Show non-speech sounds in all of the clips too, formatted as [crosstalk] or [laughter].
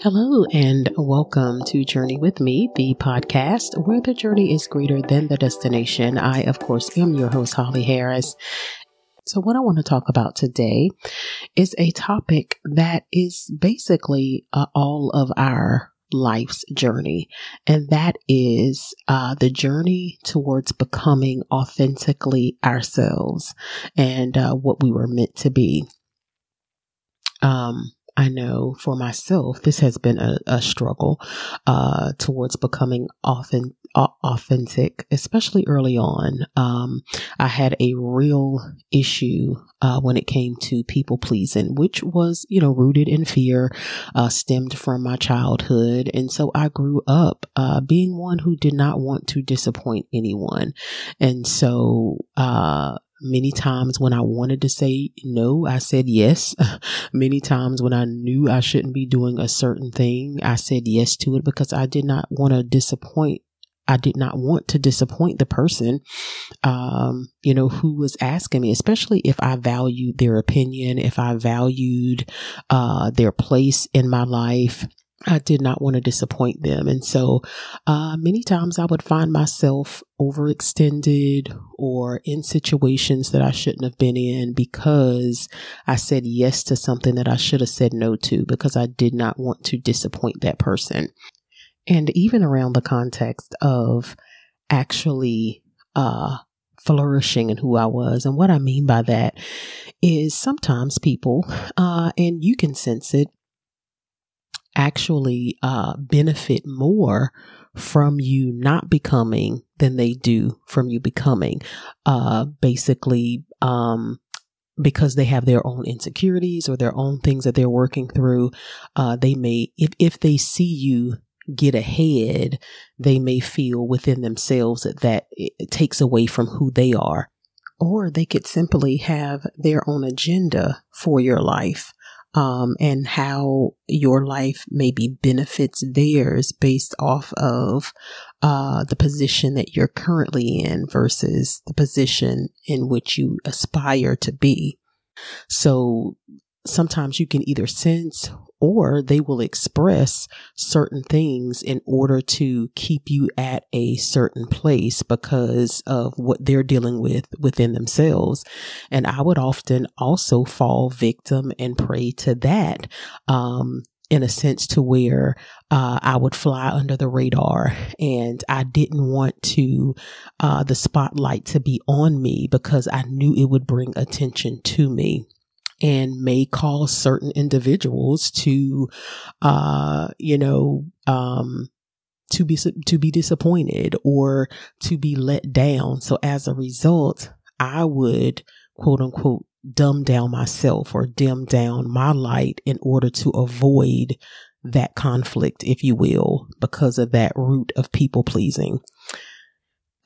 Hello, and welcome to Journey with Me, the podcast where the journey is greater than the destination. I, of course, am your host, Holly Harris. So, what I want to talk about today is a topic that is basically uh, all of our life's journey, and that is uh, the journey towards becoming authentically ourselves and uh, what we were meant to be. Um, I know for myself, this has been a, a struggle uh, towards becoming often authentic, especially early on. Um, I had a real issue uh, when it came to people pleasing, which was, you know, rooted in fear, uh, stemmed from my childhood. And so I grew up uh, being one who did not want to disappoint anyone. And so, uh, Many times when I wanted to say no, I said yes. [laughs] Many times when I knew I shouldn't be doing a certain thing, I said yes to it because I did not want to disappoint. I did not want to disappoint the person, um, you know, who was asking me, especially if I valued their opinion, if I valued, uh, their place in my life. I did not want to disappoint them. And so, uh, many times I would find myself overextended or in situations that I shouldn't have been in because I said yes to something that I should have said no to because I did not want to disappoint that person. And even around the context of actually, uh, flourishing in who I was. And what I mean by that is sometimes people, uh, and you can sense it, actually uh, benefit more from you not becoming than they do from you becoming. Uh, basically, um, because they have their own insecurities or their own things that they're working through, uh, they may, if, if they see you get ahead, they may feel within themselves that that takes away from who they are. Or they could simply have their own agenda for your life um, and how your life maybe benefits theirs based off of uh, the position that you're currently in versus the position in which you aspire to be. So sometimes you can either sense or they will express certain things in order to keep you at a certain place because of what they're dealing with within themselves. And I would often also fall victim and prey to that. Um, in a sense to where uh, I would fly under the radar and I didn't want to uh, the spotlight to be on me because I knew it would bring attention to me and may cause certain individuals to, uh, you know, um, to be to be disappointed or to be let down. So as a result, I would quote unquote dumb down myself or dim down my light in order to avoid that conflict, if you will, because of that root of people pleasing.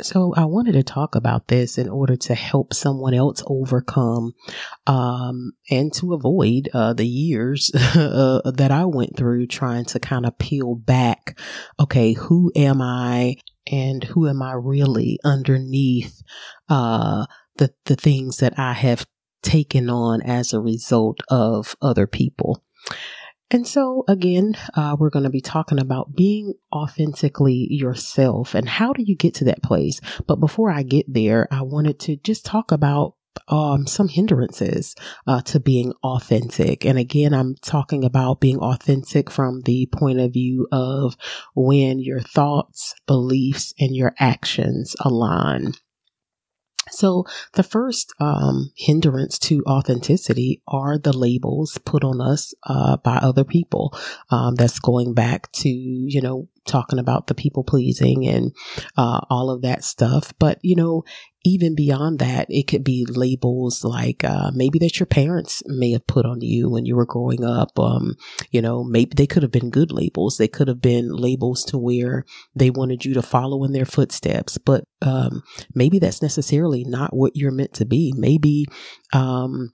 So I wanted to talk about this in order to help someone else overcome um, and to avoid uh, the years [laughs] uh, that I went through trying to kind of peel back. Okay, who am I and who am I really underneath uh, the the things that I have taken on as a result of other people. And so, again, uh, we're going to be talking about being authentically yourself and how do you get to that place. But before I get there, I wanted to just talk about um, some hindrances uh, to being authentic. And again, I'm talking about being authentic from the point of view of when your thoughts, beliefs, and your actions align. So, the first um, hindrance to authenticity are the labels put on us uh, by other people. Um, that's going back to, you know, talking about the people pleasing and uh, all of that stuff. But, you know, even beyond that, it could be labels like uh, maybe that your parents may have put on you when you were growing up. Um, you know, maybe they could have been good labels. They could have been labels to where they wanted you to follow in their footsteps. But um, maybe that's necessarily not what you're meant to be. Maybe um,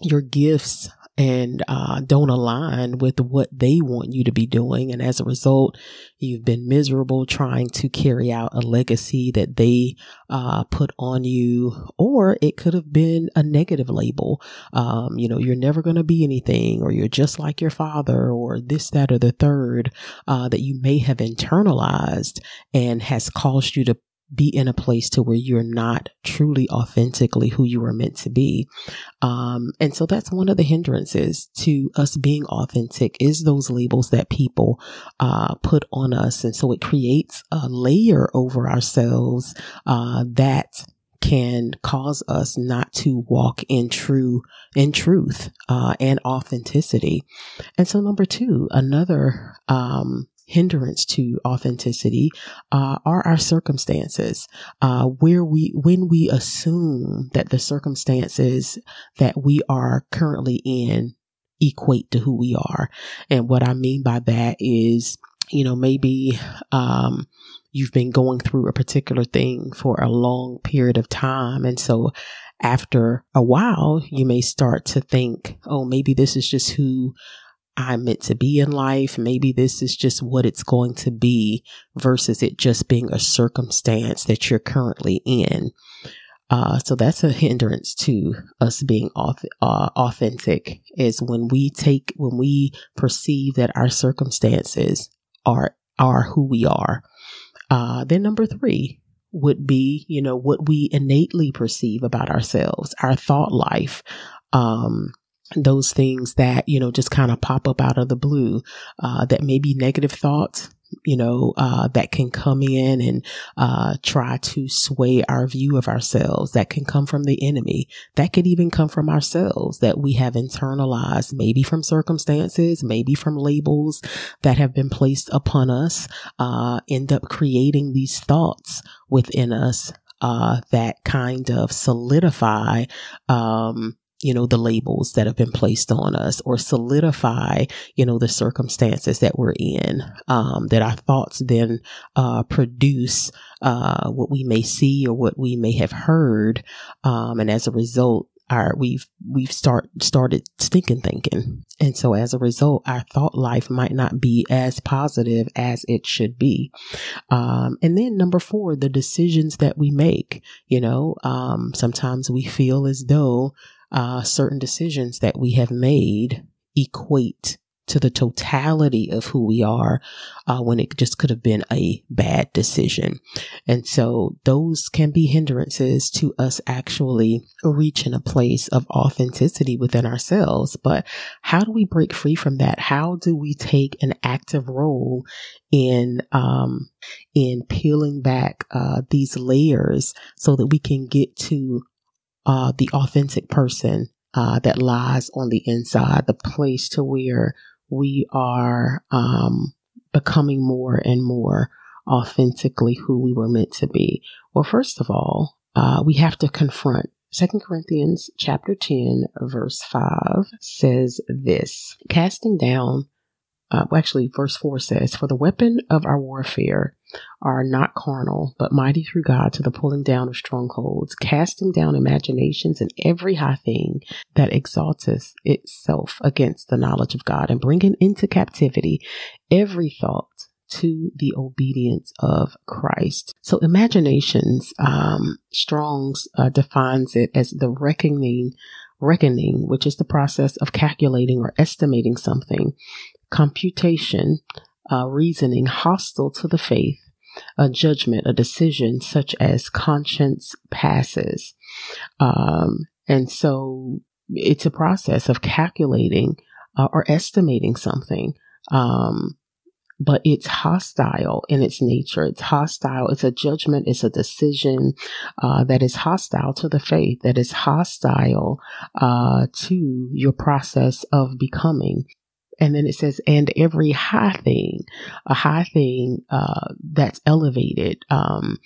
your gifts and uh, don't align with what they want you to be doing. And as a result, you've been miserable trying to carry out a legacy that they uh, put on you, or it could have been a negative label. Um, you know, you're never going to be anything, or you're just like your father, or this, that, or the third uh, that you may have internalized and has caused you to be in a place to where you're not truly authentically who you were meant to be. Um, and so that's one of the hindrances to us being authentic is those labels that people, uh, put on us. And so it creates a layer over ourselves, uh, that can cause us not to walk in true in truth uh, and authenticity and so number two another um, hindrance to authenticity uh, are our circumstances uh, where we when we assume that the circumstances that we are currently in equate to who we are. And what i mean by that is you know maybe um, you've been going through a particular thing for a long period of time. And so after a while you may start to think oh maybe this is just who I'm meant to be in life. Maybe this is just what it's going to be versus it just being a circumstance that you're currently in. Uh, so that's a hindrance to us being uh, authentic is when we take, when we perceive that our circumstances are, are who we are. Uh, then number three would be, you know, what we innately perceive about ourselves, our thought life. Um, those things that, you know, just kind of pop up out of the blue, uh, that may be negative thoughts, you know, uh, that can come in and, uh, try to sway our view of ourselves that can come from the enemy. That could even come from ourselves that we have internalized, maybe from circumstances, maybe from labels that have been placed upon us, uh, end up creating these thoughts within us, uh, that kind of solidify, um, you know, the labels that have been placed on us or solidify, you know, the circumstances that we're in, um, that our thoughts then, uh, produce, uh, what we may see or what we may have heard. Um, and as a result, our we've we've start started stinking thinking and so as a result our thought life might not be as positive as it should be um, and then number four the decisions that we make you know um, sometimes we feel as though uh, certain decisions that we have made equate to the totality of who we are uh, when it just could have been a bad decision. And so those can be hindrances to us actually reaching a place of authenticity within ourselves. But how do we break free from that? How do we take an active role in, um, in peeling back, uh, these layers so that we can get to uh, the authentic person uh, that lies on the inside, the place to where we are um, becoming more and more authentically who we were meant to be. Well, first of all, uh, we have to confront. Second Corinthians chapter 10 verse 5 says this, casting down uh, well, actually, verse 4 says, For the weapon of our warfare are not carnal, but mighty through God to the pulling down of strongholds, casting down imaginations and every high thing that exalteth itself against the knowledge of God, and bringing into captivity every thought to the obedience of Christ. So imaginations, um, Strong's uh, defines it as the reckoning reckoning, which is the process of calculating or estimating something computation, uh, reasoning hostile to the faith, a judgment, a decision such as conscience passes. Um, and so it's a process of calculating uh, or estimating something. Um, but it's hostile in its nature. It's hostile. It's a judgment. It's a decision uh, that is hostile to the faith. That is hostile uh, to your process of becoming. And then it says, and every high thing, a high thing, uh, that's elevated, um,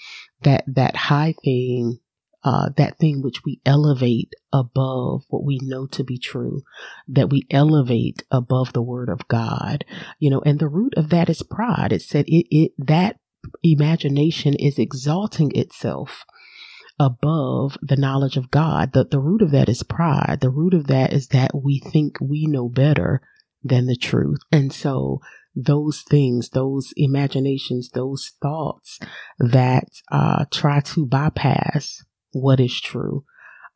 that, that high thing, uh, that thing which we elevate above what we know to be true, that we elevate above the word of God, you know, and the root of that is pride. It said it, it, that imagination is exalting itself above the knowledge of God. The, the root of that is pride. The root of that is that we think we know better than the truth. And so those things, those imaginations, those thoughts that uh, try to bypass what is true,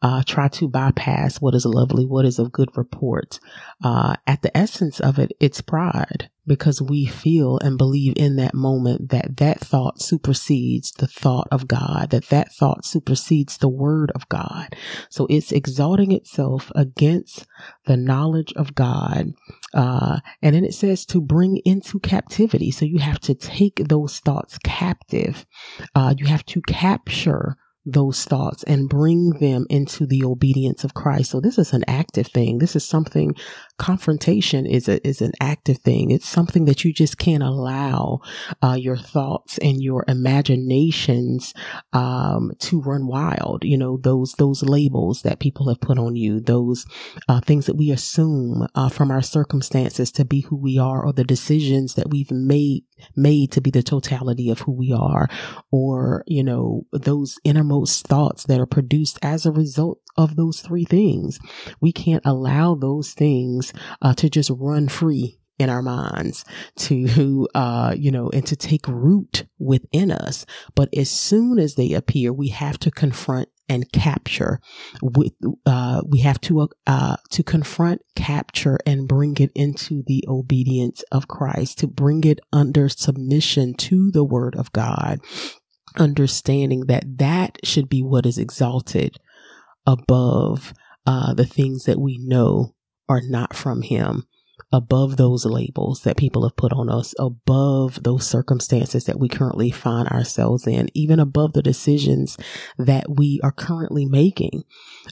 uh, try to bypass what is lovely, what is of good report. Uh, at the essence of it, it's pride because we feel and believe in that moment that that thought supersedes the thought of God, that that thought supersedes the word of God. So it's exalting itself against the knowledge of God. Uh, and then it says to bring into captivity. So you have to take those thoughts captive. Uh, you have to capture those thoughts and bring them into the obedience of Christ. So this is an active thing. This is something confrontation is a, is an active thing. It's something that you just can't allow uh, your thoughts and your imaginations um, to run wild. You know those those labels that people have put on you, those uh, things that we assume uh, from our circumstances to be who we are, or the decisions that we've made made to be the totality of who we are, or you know those innermost thoughts that are produced as a result of those three things. We can't allow those things uh, to just run free in our minds to [laughs] uh you know and to take root within us but as soon as they appear we have to confront and capture with uh we have to uh to confront capture and bring it into the obedience of Christ to bring it under submission to the word of God understanding that that should be what is exalted above uh, the things that we know are not from Him, above those labels that people have put on us, above those circumstances that we currently find ourselves in, even above the decisions that we are currently making,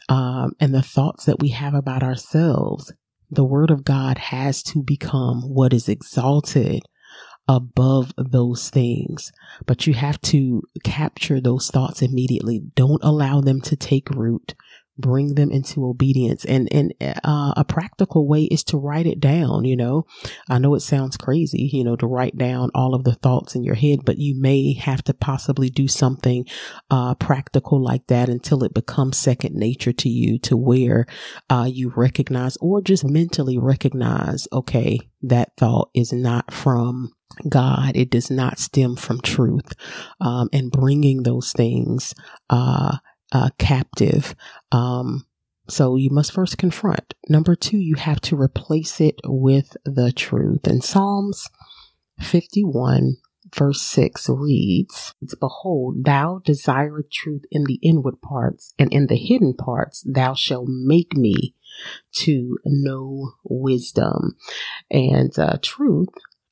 um, and the thoughts that we have about ourselves. The Word of God has to become what is exalted above those things. But you have to capture those thoughts immediately. Don't allow them to take root bring them into obedience and and uh, a practical way is to write it down you know i know it sounds crazy you know to write down all of the thoughts in your head but you may have to possibly do something uh, practical like that until it becomes second nature to you to where uh, you recognize or just mentally recognize okay that thought is not from God. It does not stem from truth. Um, and bringing those things, uh, uh, captive. Um, so you must first confront. Number two, you have to replace it with the truth. And Psalms 51 verse 6 reads, Behold, thou desirest truth in the inward parts, and in the hidden parts thou shalt make me to know wisdom. And uh, truth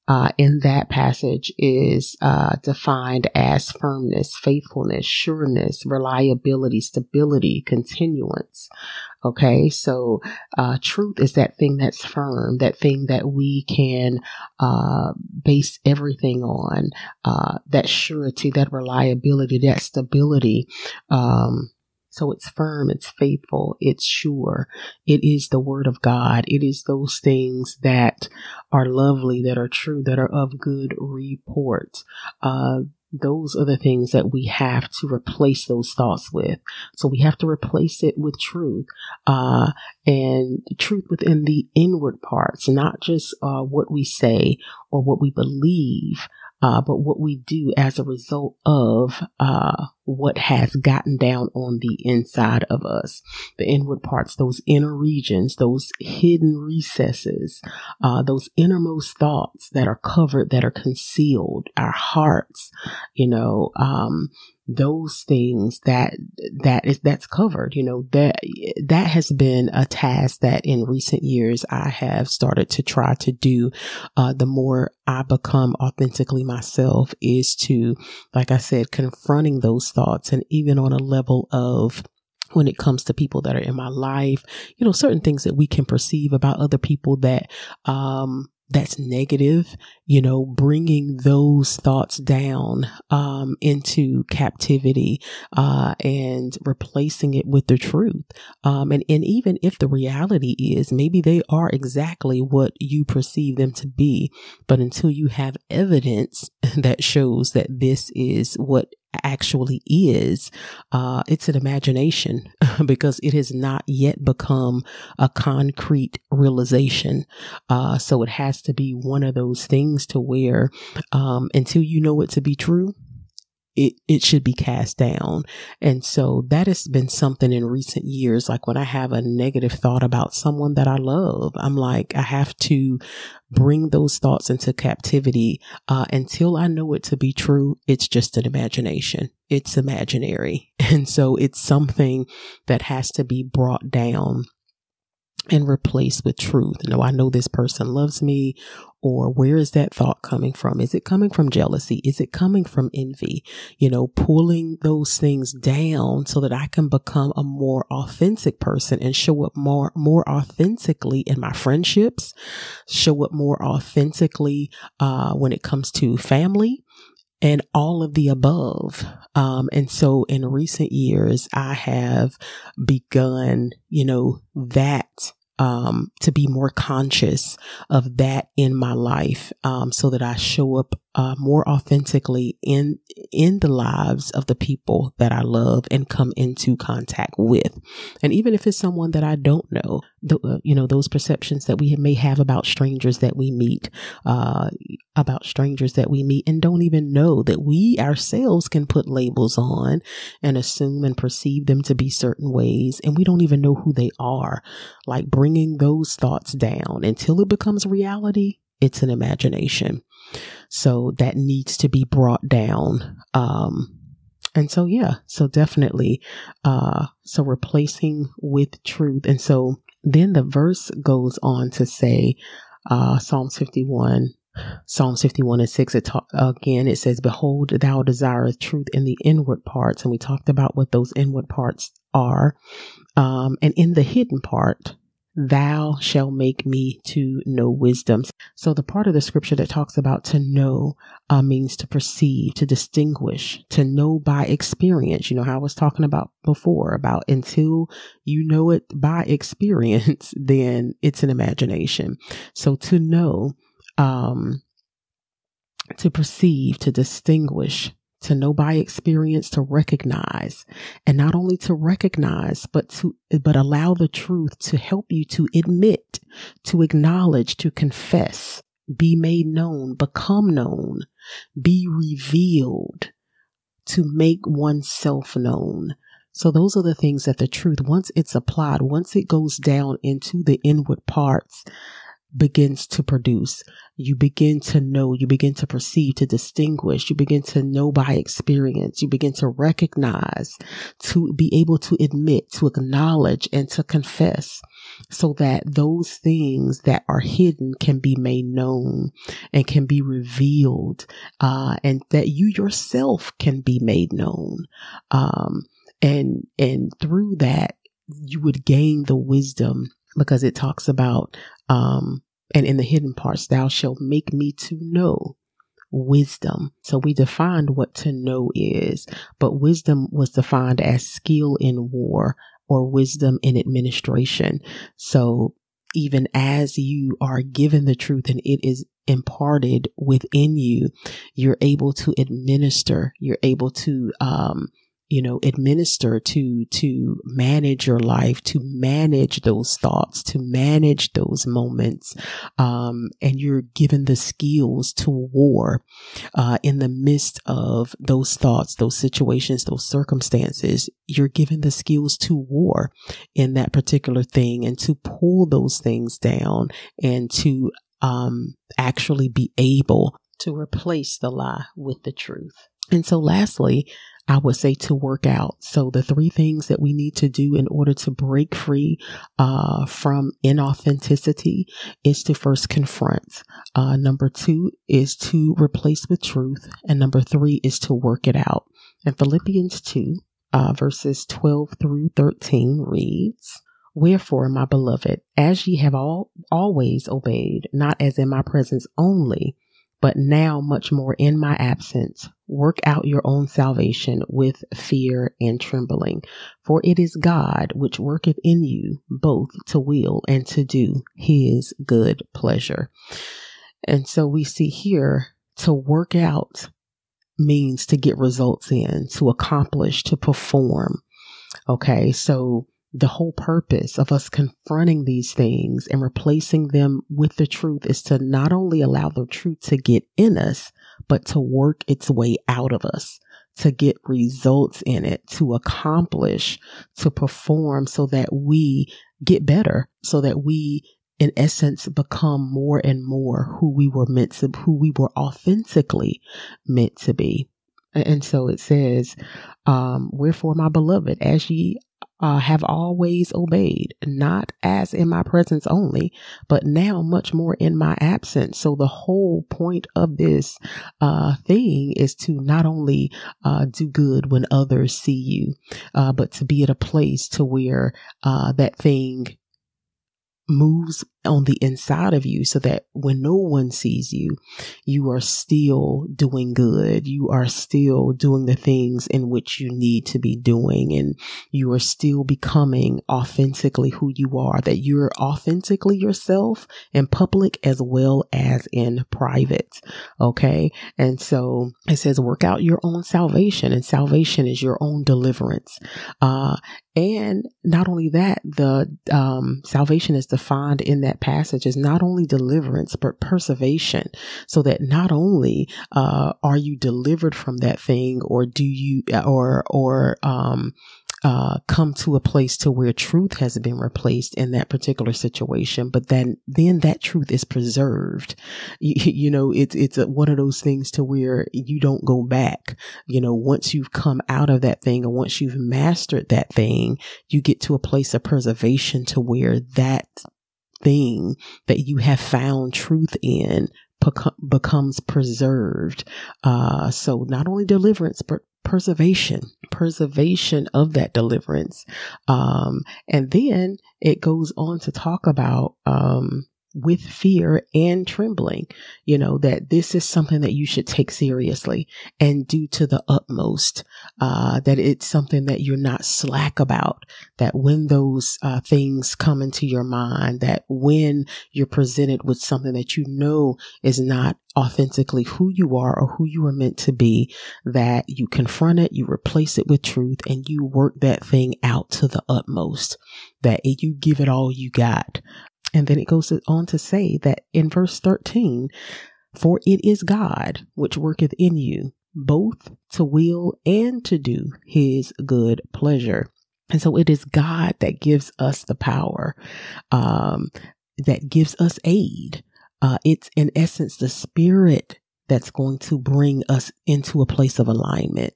uh, in that passage is uh, defined as firmness, faithfulness, sureness, reliability, stability, continuance. Okay, so uh, truth is that thing that's firm, that thing that we can uh, base everything on, uh, that surety, that reliability, that stability. Um, so it's firm, it's faithful, it's sure. It is the word of God. It is those things that are lovely, that are true, that are of good report. Uh, those are the things that we have to replace those thoughts with. So we have to replace it with truth, uh, and truth within the inward parts, not just uh, what we say or what we believe, uh, but what we do as a result of uh, what has gotten down on the inside of us, the inward parts, those inner regions, those hidden recesses, uh, those innermost thoughts that are covered, that are concealed, our hearts, you know, um, those things that that is that's covered you know that that has been a task that in recent years i have started to try to do uh, the more i become authentically myself is to like i said confronting those thoughts and even on a level of when it comes to people that are in my life, you know, certain things that we can perceive about other people that, um, that's negative, you know, bringing those thoughts down um, into captivity uh, and replacing it with the truth. Um, and, and even if the reality is maybe they are exactly what you perceive them to be, but until you have evidence [laughs] that shows that this is what actually is, uh, it's an imagination [laughs] because it has not yet become a concrete realization. Uh, so it has to be one of those things to where um, until you know it to be true, it, it should be cast down. And so that has been something in recent years. Like when I have a negative thought about someone that I love, I'm like, I have to bring those thoughts into captivity uh, until I know it to be true. It's just an imagination. It's imaginary. [laughs] And so it's something that has to be brought down and replace with truth. No, I know this person loves me, or where is that thought coming from? Is it coming from jealousy? Is it coming from envy? You know, pulling those things down so that I can become a more authentic person and show up more, more authentically in my friendships, show up more authentically, uh, when it comes to family, and all of the above. Um, and so in recent years, I have begun, you know, that um, to be more conscious of that in my life, um, so that I show up uh, more authentically in in the lives of the people that I love and come into contact with, and even if it's someone that I don't know, the, uh, you know those perceptions that we may have about strangers that we meet, uh, about strangers that we meet and don't even know that we ourselves can put labels on and assume and perceive them to be certain ways, and we don't even know who they are. Like bringing those thoughts down until it becomes reality. It's an imagination. So that needs to be brought down. Um, and so, yeah, so definitely, uh, so replacing with truth. And so then the verse goes on to say, uh, Psalms 51, Psalms 51 and 6, it ta- again, it says, Behold, thou desirest truth in the inward parts. And we talked about what those inward parts are. Um, and in the hidden part, thou shall make me to know wisdom. So the part of the scripture that talks about to know uh, means to perceive, to distinguish, to know by experience. You know how I was talking about before about until you know it by [laughs] experience, then it's an imagination. So to know, um, to perceive, to distinguish, to know by experience, to recognize, and not only to recognize, but to, but allow the truth to help you to admit, to acknowledge, to confess, be made known, become known, be revealed, to make oneself known. So those are the things that the truth, once it's applied, once it goes down into the inward parts, begins to produce. You begin to know, you begin to perceive, to distinguish, you begin to know by experience, you begin to recognize, to be able to admit, to acknowledge, and to confess so that those things that are hidden can be made known and can be revealed, uh, and that you yourself can be made known. Um, and, and through that, you would gain the wisdom because it talks about, um, and in the hidden parts, thou shalt make me to know wisdom. So we defined what to know is, but wisdom was defined as skill in war or wisdom in administration. So even as you are given the truth and it is imparted within you, you're able to administer, you're able to, um, you know, administer to, to manage your life, to manage those thoughts, to manage those moments. Um, and you're given the skills to war, uh, in the midst of those thoughts, those situations, those circumstances. You're given the skills to war in that particular thing and to pull those things down and to, um, actually be able to replace the lie with the truth. And so lastly, I would say to work out. So the three things that we need to do in order to break free uh, from inauthenticity is to first confront. Uh, number two is to replace with truth, and number three is to work it out. And Philippians two uh, verses twelve through thirteen reads. Wherefore, my beloved, as ye have all always obeyed, not as in my presence only, but now much more in my absence, work out your own salvation with fear and trembling. For it is God which worketh in you both to will and to do his good pleasure. And so we see here to work out means to get results in, to accomplish, to perform. Okay. So the whole purpose of us confronting these things and replacing them with the truth is to not only allow the truth to get in us, but to work its way out of us, to get results in it, to accomplish, to perform so that we get better, so that we in essence become more and more who we were meant to who we were authentically meant to be and so it says um, wherefore my beloved as ye uh, have always obeyed, not as in my presence only, but now much more in my absence. So the whole point of this uh, thing is to not only uh, do good when others see you, uh, but to be at a place to where uh, that thing moves on the inside of you so that when no one sees you, you are still doing good. You are still doing the things in which you need to be doing and you are still becoming authentically who you are, that you're authentically yourself in public as well as in private. Okay. And so it says work out your own salvation and salvation is your own deliverance. Uh, and not only that, the um, salvation is defined in that that passage is not only deliverance, but preservation. So that not only uh, are you delivered from that thing, or do you, or, or, um, uh, come to a place to where truth has been replaced in that particular situation, but then then that truth is preserved. [laughs] You, you know, it's it's a, one of those things to where you don't go back. You know, once you've come out of that thing, or once you've mastered that thing, you get to a place of preservation to where that thing that you have found truth in becomes preserved. Uh, so not only deliverance, but preservation, preservation of that deliverance. Um, and then it goes on to talk about, um, with fear and trembling, you know, that this is something that you should take seriously and do to the utmost, uh, that it's something that you're not slack about, that when those uh, things come into your mind, that when you're presented with something that you know is not authentically who you are or who you are meant to be, that you confront it, you replace it with truth, and you work that thing out to the utmost, that you give it all you got. And then it goes on to say that in verse 13, for it is God which worketh in you both to will and to do his good pleasure. And so it is God that gives us the power, um, that gives us aid. Uh, it's in essence the spirit that's going to bring us into a place of alignment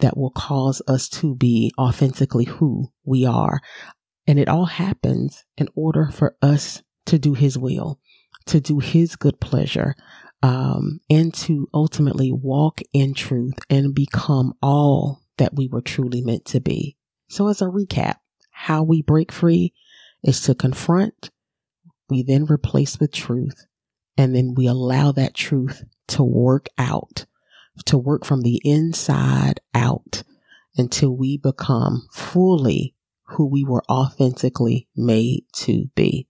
that will cause us to be authentically who we are. And it all happens in order for us to do His will, to do His good pleasure, um, and to ultimately walk in truth and become all that we were truly meant to be. So, as a recap, how we break free is to confront, we then replace with truth, and then we allow that truth to work out, to work from the inside out until we become fully who we were authentically made to be.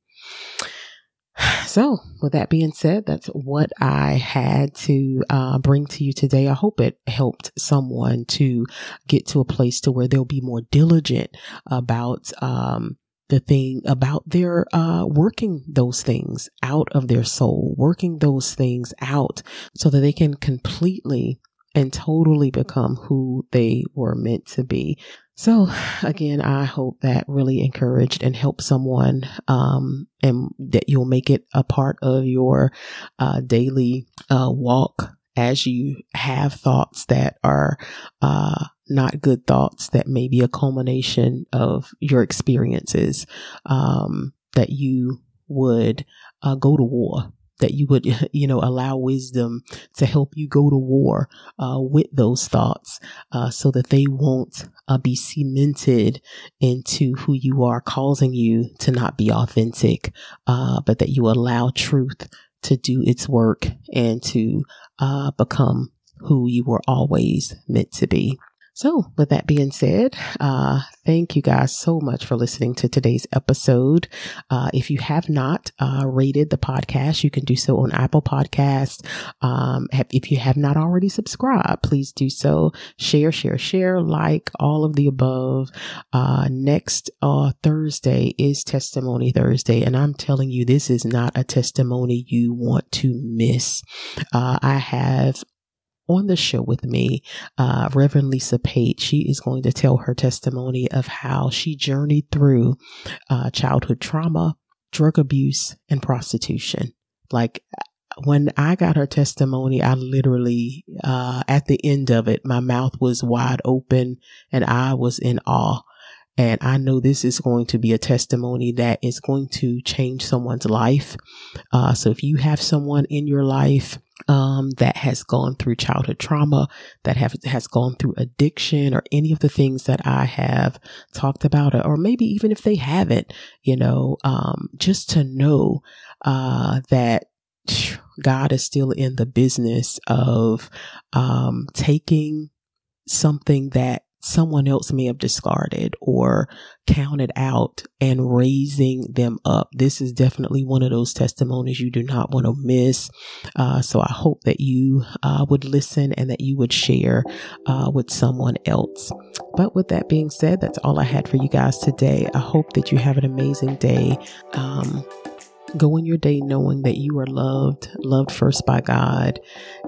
[sighs] So, with that being said, that's what I had to uh, bring to you today. I hope it helped someone to get to a place to where they'll be more diligent about um, the thing about their uh, working those things out of their soul, working those things out so that they can completely and totally become who they were meant to be. So again, I hope that really encouraged and helped someone, um, and that you'll make it a part of your uh, daily uh, walk as you have thoughts that are uh, not good thoughts, that may be a culmination of your experiences, um, that you would uh, go to war that you would, [laughs] you know, allow wisdom to help you go to war uh, with those thoughts uh, so that they won't uh, be cemented into who you are, causing you to not be authentic, uh, but that you allow truth to do its work and to uh, become who you were always meant to be. So, with that being said, uh, thank you guys so much for listening to today's episode. Uh, if you have not uh, rated the podcast, you can do so on Apple Podcasts. Um, if you have not already subscribed, please do so. Share, share, share, like all of the above. Uh, next uh, Thursday is Testimony Thursday, and I'm telling you, this is not a testimony you want to miss. Uh, I have on the show with me, uh, Reverend Lisa Pate. She is going to tell her testimony of how she journeyed through uh, childhood trauma, drug abuse, and prostitution. Like when I got her testimony, I literally, uh, at the end of it, my mouth was wide open and I was in awe. And I know this is going to be a testimony that is going to change someone's life. Uh, so if you have someone in your life um, that has gone through childhood trauma, that have has gone through addiction, or any of the things that I have talked about, or maybe even if they haven't, you know, um, just to know uh, that God is still in the business of um, taking something that someone else may have discarded or counted out and raising them up. This is definitely one of those testimonies you do not want to miss. Uh, so I hope that you uh, would listen and that you would share uh, with someone else. But with that being said, that's all I had for you guys today. I hope that you have an amazing day. Um, go in your day knowing that you are loved, loved first by God,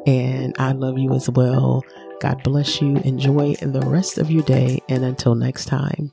and I love you as well. God bless you. Enjoy the rest of your day. And until next time.